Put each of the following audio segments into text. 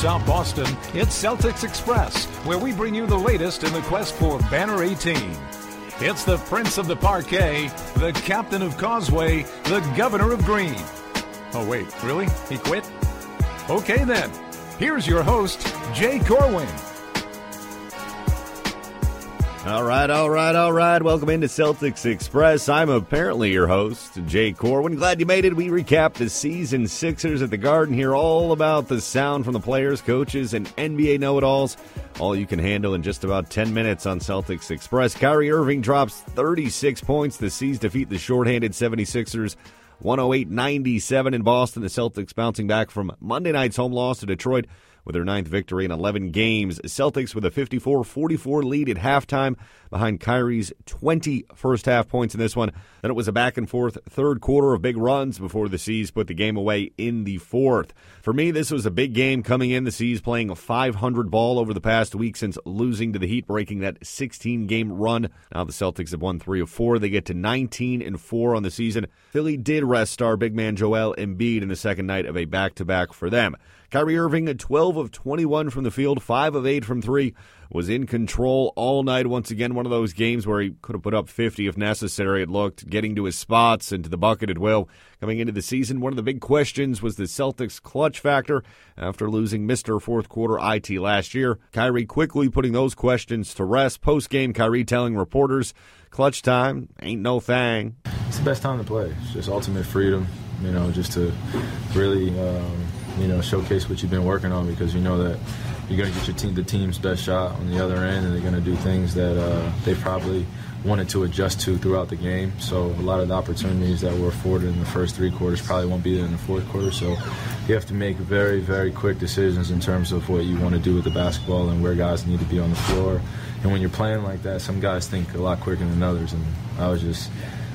atop Boston, it's Celtics Express, where we bring you the latest in the quest for Banner 18. It's the Prince of the Parquet, the Captain of Causeway, the Governor of Green. Oh, wait, really? He quit? Okay, then. Here's your host, Jay Corwin. All right, all right, all right. Welcome into Celtics Express. I'm apparently your host, Jay Corwin. Glad you made it. We recap the season Sixers at the Garden here, all about the sound from the players, coaches, and NBA know it alls. All you can handle in just about 10 minutes on Celtics Express. Kyrie Irving drops 36 points. The C's defeat the shorthanded 76ers 108 97 in Boston. The Celtics bouncing back from Monday night's home loss to Detroit with their ninth victory in 11 games. Celtics with a 54 44 lead at halftime behind Kyrie's 20 first half points in this one. Then it was a back and forth third quarter of big runs before the C's put the game away in the fourth. For me, this was a big game coming in. The C's playing a 500 ball over the past week since losing to the Heat, breaking that 16 game run. Now the Celtics have won three of four. They get to 19 and four on the season. Philly did rest star big man Joel Embiid in the second night of a back to back for them. Kyrie Irving, 12 of 21 from the field, 5 of 8 from 3, was in control all night. Once again, one of those games where he could have put up 50 if necessary. It looked getting to his spots and to the bucket at will. Coming into the season, one of the big questions was the Celtics' clutch factor after losing Mr. Fourth Quarter IT last year. Kyrie quickly putting those questions to rest. Post game, Kyrie telling reporters, clutch time ain't no thing. It's the best time to play. It's just ultimate freedom, you know, just to really. Um, you know, showcase what you've been working on because you know that you're going to get your team, the team's best shot on the other end, and they're going to do things that uh, they probably wanted to adjust to throughout the game. So a lot of the opportunities that were afforded in the first three quarters probably won't be there in the fourth quarter. So you have to make very, very quick decisions in terms of what you want to do with the basketball and where guys need to be on the floor. And when you're playing like that, some guys think a lot quicker than others, and I was just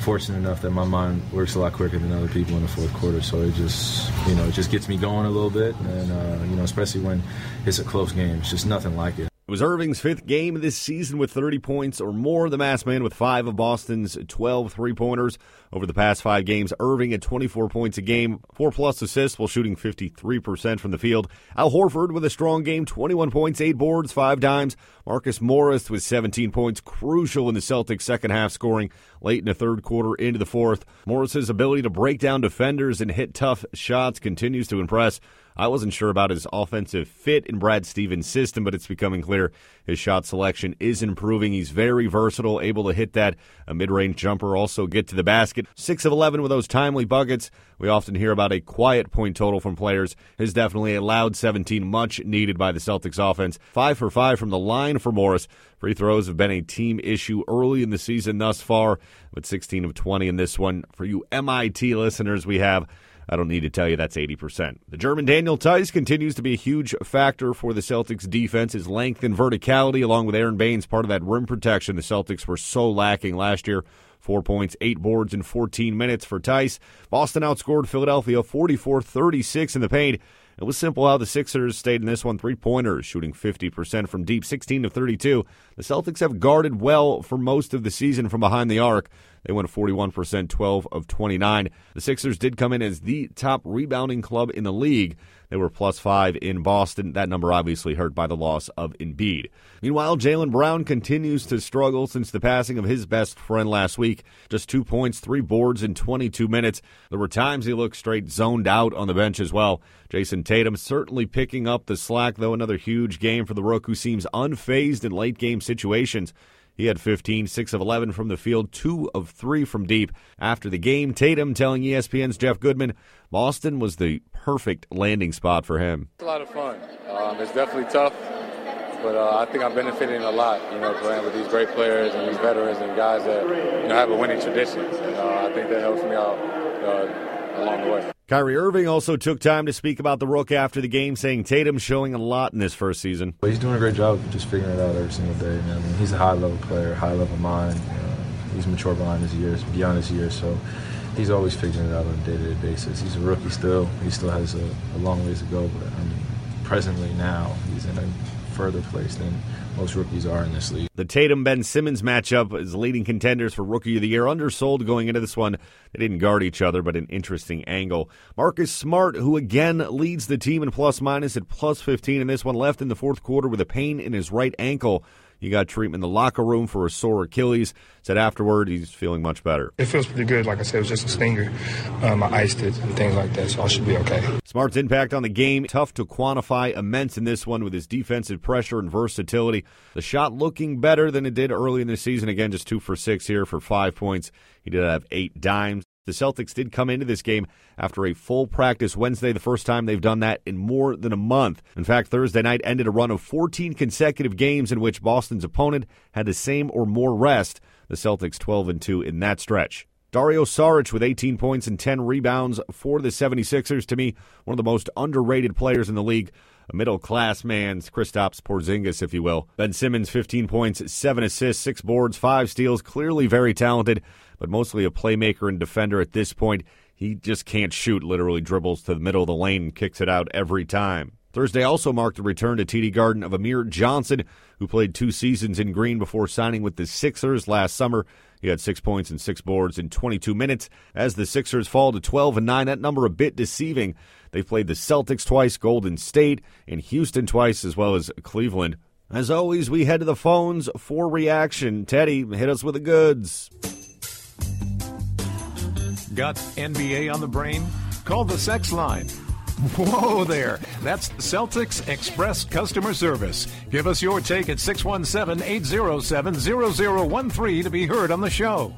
fortunate enough that my mind works a lot quicker than other people in the fourth quarter. So it just, you know, it just gets me going a little bit, and uh, you know, especially when it's a close game. It's just nothing like it. It was Irving's fifth game of this season with 30 points or more. The mass man with five of Boston's 12 three pointers. Over the past five games, Irving at 24 points a game, four plus assists while shooting 53% from the field. Al Horford with a strong game, 21 points, eight boards, five dimes. Marcus Morris with 17 points, crucial in the Celtics' second half scoring late in the third quarter into the fourth. Morris's ability to break down defenders and hit tough shots continues to impress. I wasn't sure about his offensive fit in Brad Stevens' system, but it's becoming clear his shot selection is improving. He's very versatile, able to hit that a mid-range jumper, also get to the basket. Six of eleven with those timely buckets. We often hear about a quiet point total from players. His definitely a loud 17, much needed by the Celtics offense. Five for five from the line for Morris. Free throws have been a team issue early in the season thus far, but 16 of 20 in this one. For you MIT listeners, we have I don't need to tell you that's 80%. The German Daniel Theis continues to be a huge factor for the Celtics defense. His length and verticality, along with Aron Baynes, part of that rim protection the Celtics were so lacking last year. Four points, eight boards in 14 minutes for Theis. Boston outscored Philadelphia 44 36 in the paint. It was simple how the Sixers stayed in this one. Three pointers, shooting 50% from deep, 16 to 32. The Celtics have guarded well for most of the season from behind the arc. They went 41%, 12 of 29. The Sixers did come in as the top rebounding club in the league. They were plus five in Boston. That number obviously hurt by the loss of Embiid. Meanwhile, Jaylen Brown continues to struggle since the passing of his best friend last week. Just two points, three boards in 22 minutes. There were times he looked straight zoned out on the bench as well. Jayson Tatum certainly picking up the slack, though. Another huge game for the Rook, who seems unfazed in late game situations. He had 15, 6 of 11 from the field, 2 of 3 from deep. After the game, Tatum telling ESPN's Jeff Goodman Boston was the perfect landing spot for him. It's a lot of fun. Um, it's definitely tough, but uh, I think I'm benefiting a lot, you know, playing with these great players and these veterans and guys that you know, have a winning tradition. And uh, I think that helps me out uh, along the way. Kyrie Irving also took time to speak about the Rook after the game, saying Tatum's showing a lot in this first season. He's doing a great job just figuring it out every single day. Man. I mean, he's a high level player, high level mind. Uh, he's mature behind his years, beyond his years. So he's always figuring it out on a day to day basis. He's a rookie still. He still has a, a long ways to go, but I mean, presently now he's in a further place than most rookies are in this league. The Tatum Ben Simmons matchup is leading contenders for Rookie of the Year. Undersold going into this one. They didn't guard each other, but an interesting angle. Marcus Smart, who again leads the team in plus minus at plus 15 in this one, left in the fourth quarter with a pain in his right ankle. He got treatment in the locker room for a sore Achilles. Said afterward he's feeling much better. It feels pretty good. Like I said, it was just a stinger. Um, I iced it and things like that, so I should be okay. Smart's impact on the game, tough to quantify, immense in this one with his defensive pressure and versatility. The shot looking better than it did early in the season. Again, just two for six here for five points. He did have eight dimes. The Celtics did come into this game after a full practice Wednesday, the first time they've done that in more than a month. In fact, Thursday night ended a run of 14 consecutive games in which Boston's opponent had the same or more rest. The Celtics 12 and 2 in that stretch. Dario Saric with 18 points and 10 rebounds for the 76ers. To me, one of the most underrated players in the league. A middle class man's Kristaps Porzingis, if you will. Ben Simmons, 15 points, 7 assists, 6 boards, 5 steals. Clearly very talented but mostly a playmaker and defender at this point. He just can't shoot, literally dribbles to the middle of the lane and kicks it out every time. Thursday also marked the return to TD Garden of Amir Johnson, who played two seasons in green before signing with the Sixers last summer. He had six points and six boards in 22 minutes. As the Sixers fall to 12 and 9, that number a bit deceiving. They played the Celtics twice, Golden State, and Houston twice, as well as Cleveland. As always, we head to the phones for reaction. Teddy, hit us with the goods. Got NBA on the brain? Call the sex line. Whoa there. That's Celtics Express Customer Service. Give us your take at 617 807 0013 to be heard on the show.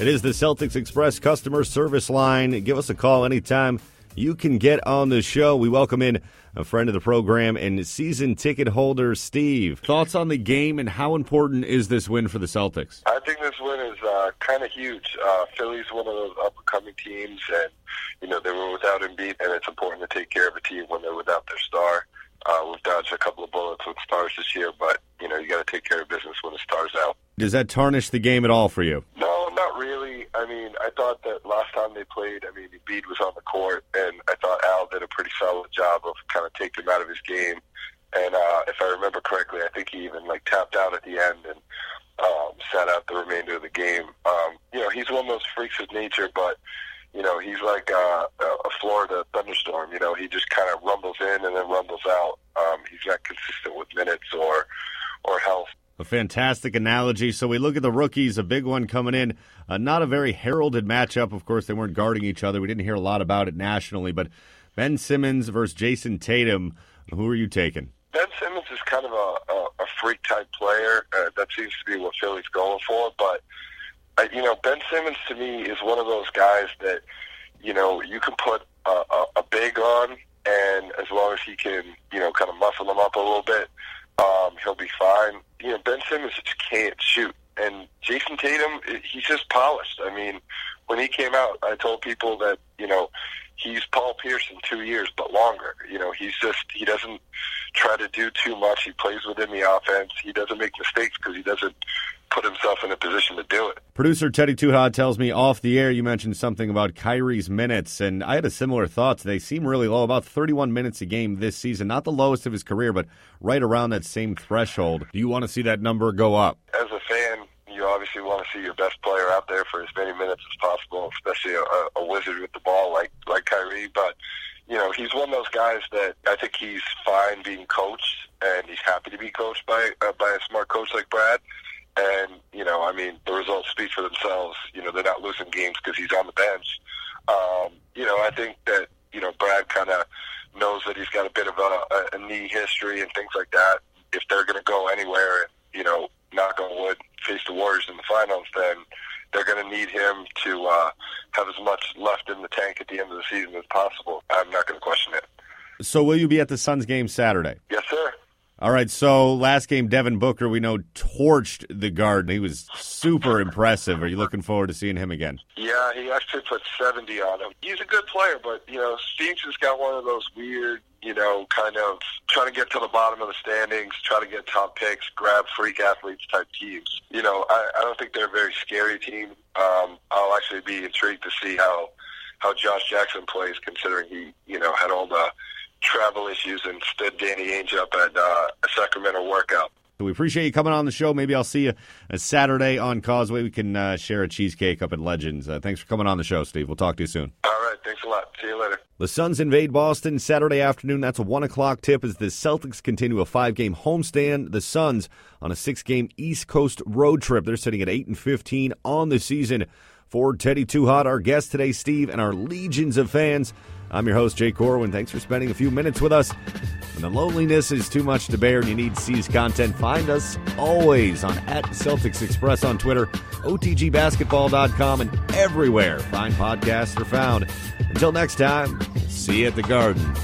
It is the Celtics Express Customer Service line. Give us a call anytime you can get on the show. We welcome in a friend of the program and season ticket holder, Steve. Thoughts on the game and how important is this win for the Celtics? I think this win is uh, kind of huge. Uh, Philly's one of those up and coming teams, and you know they were without Embiid, and it's important to take care of a team when they're without their star. Uh, we've dodged a couple of bullets with stars this year, but you know you got to take care of business when the stars out. Does that tarnish the game at all for you? No, not really. I mean, I thought that last time they played, I mean, Embiid was on the court, and I thought Al did a pretty solid job of kind of taking him out of his game. And uh, if I remember correctly, I think he even like tapped out at the end and um, sat out the remainder of the game. Um, you know, he's one of those freaks of nature, but you know, he's like uh, a Florida thunderstorm. You know, he just kind of rumbles in and then rumbles out. Um, he's not consistent with minutes or or health. A fantastic analogy. So we look at the rookies, a big one coming in. Uh, not a very heralded matchup. Of course, they weren't guarding each other. We didn't hear a lot about it nationally, but Ben Simmons versus Jayson Tatum. Who are you taking? Ben Simmons is kind of a, a, a freak type player. Uh, that seems to be what Philly's going for. But, uh, you know, Ben Simmons to me is one of those guys that, you know, you can put a, a, a big on, and as long as he can, you know, kind of muscle them up a little bit, um, he'll be fine. You know, Ben Simmons just can't shoot. And Jayson Tatum, he's just polished. I mean, when he came out, I told people that, you know, he's Paul Pierce in two years, but longer. You know, he's just, he doesn't try to do too much. He plays within the offense. He doesn't make mistakes because he doesn't put himself in a position to do it. Producer Teddy Tuhad tells me off the air you mentioned something about Kyrie's minutes, and I had a similar thought. They seem really low, about 31 minutes a game this season. Not the lowest of his career, but right around that same threshold. Do you want to see that number go up? As a fan, you obviously want to see your best player out there for as many minutes as possible, especially a, a wizard with the ball like like Kyrie. But you know, he's one of those guys that I think he's fine being coached, and he's happy to be coached by uh, by a smart coach like Brad. And you know, I mean, the results speak for themselves. You know, they're not losing games because he's on the bench. Um, you know, I think that you know Brad kind of knows that he's got a bit of a, a knee history and things like that. If they're going to go anywhere, you know, knock on wood, face the Warriors in the finals, then they're going to need him to uh, have as much left in the tank at the end of the season as possible. I'm not going to question it. So, will you be at the Suns game Saturday? Yes, sir. All right, so last game, Devin Booker, we know, torched the Garden. He was super impressive. Are you looking forward to seeing him again? Yeah, he actually put 70 on him. He's a good player, but, you know, Steve's has got one of those weird, you know, kind of trying to get to the bottom of the standings, try to get top picks, grab freak athletes type teams. You know, I, I don't think they're a very scary team. Um, I'll actually be intrigued to see how how Josh Jackson plays, considering he, you know, had all the travel issues and stood Danny Ainge up at uh, a Sacramento workout. We appreciate you coming on the show. Maybe I'll see you a Saturday on Causeway. We can uh, share a cheesecake up at Legends. Uh, thanks for coming on the show, Steve. We'll talk to you soon. All right. Thanks a lot. See you later. The Suns invade Boston Saturday afternoon. That's a 1 o'clock tip as the Celtics continue a five game homestand. The Suns on a six game East Coast road trip. They're sitting at 8 and 15 on the season. For Teddy Too Hot, our guest today, Steve, and our legions of fans. I'm your host, Jay Corwin. Thanks for spending a few minutes with us. When the loneliness is too much to bear and you need C's content, find us always on at Celtics Express on Twitter, OTGBasketball.com, and everywhere fine podcasts are found. Until next time, see you at the Garden.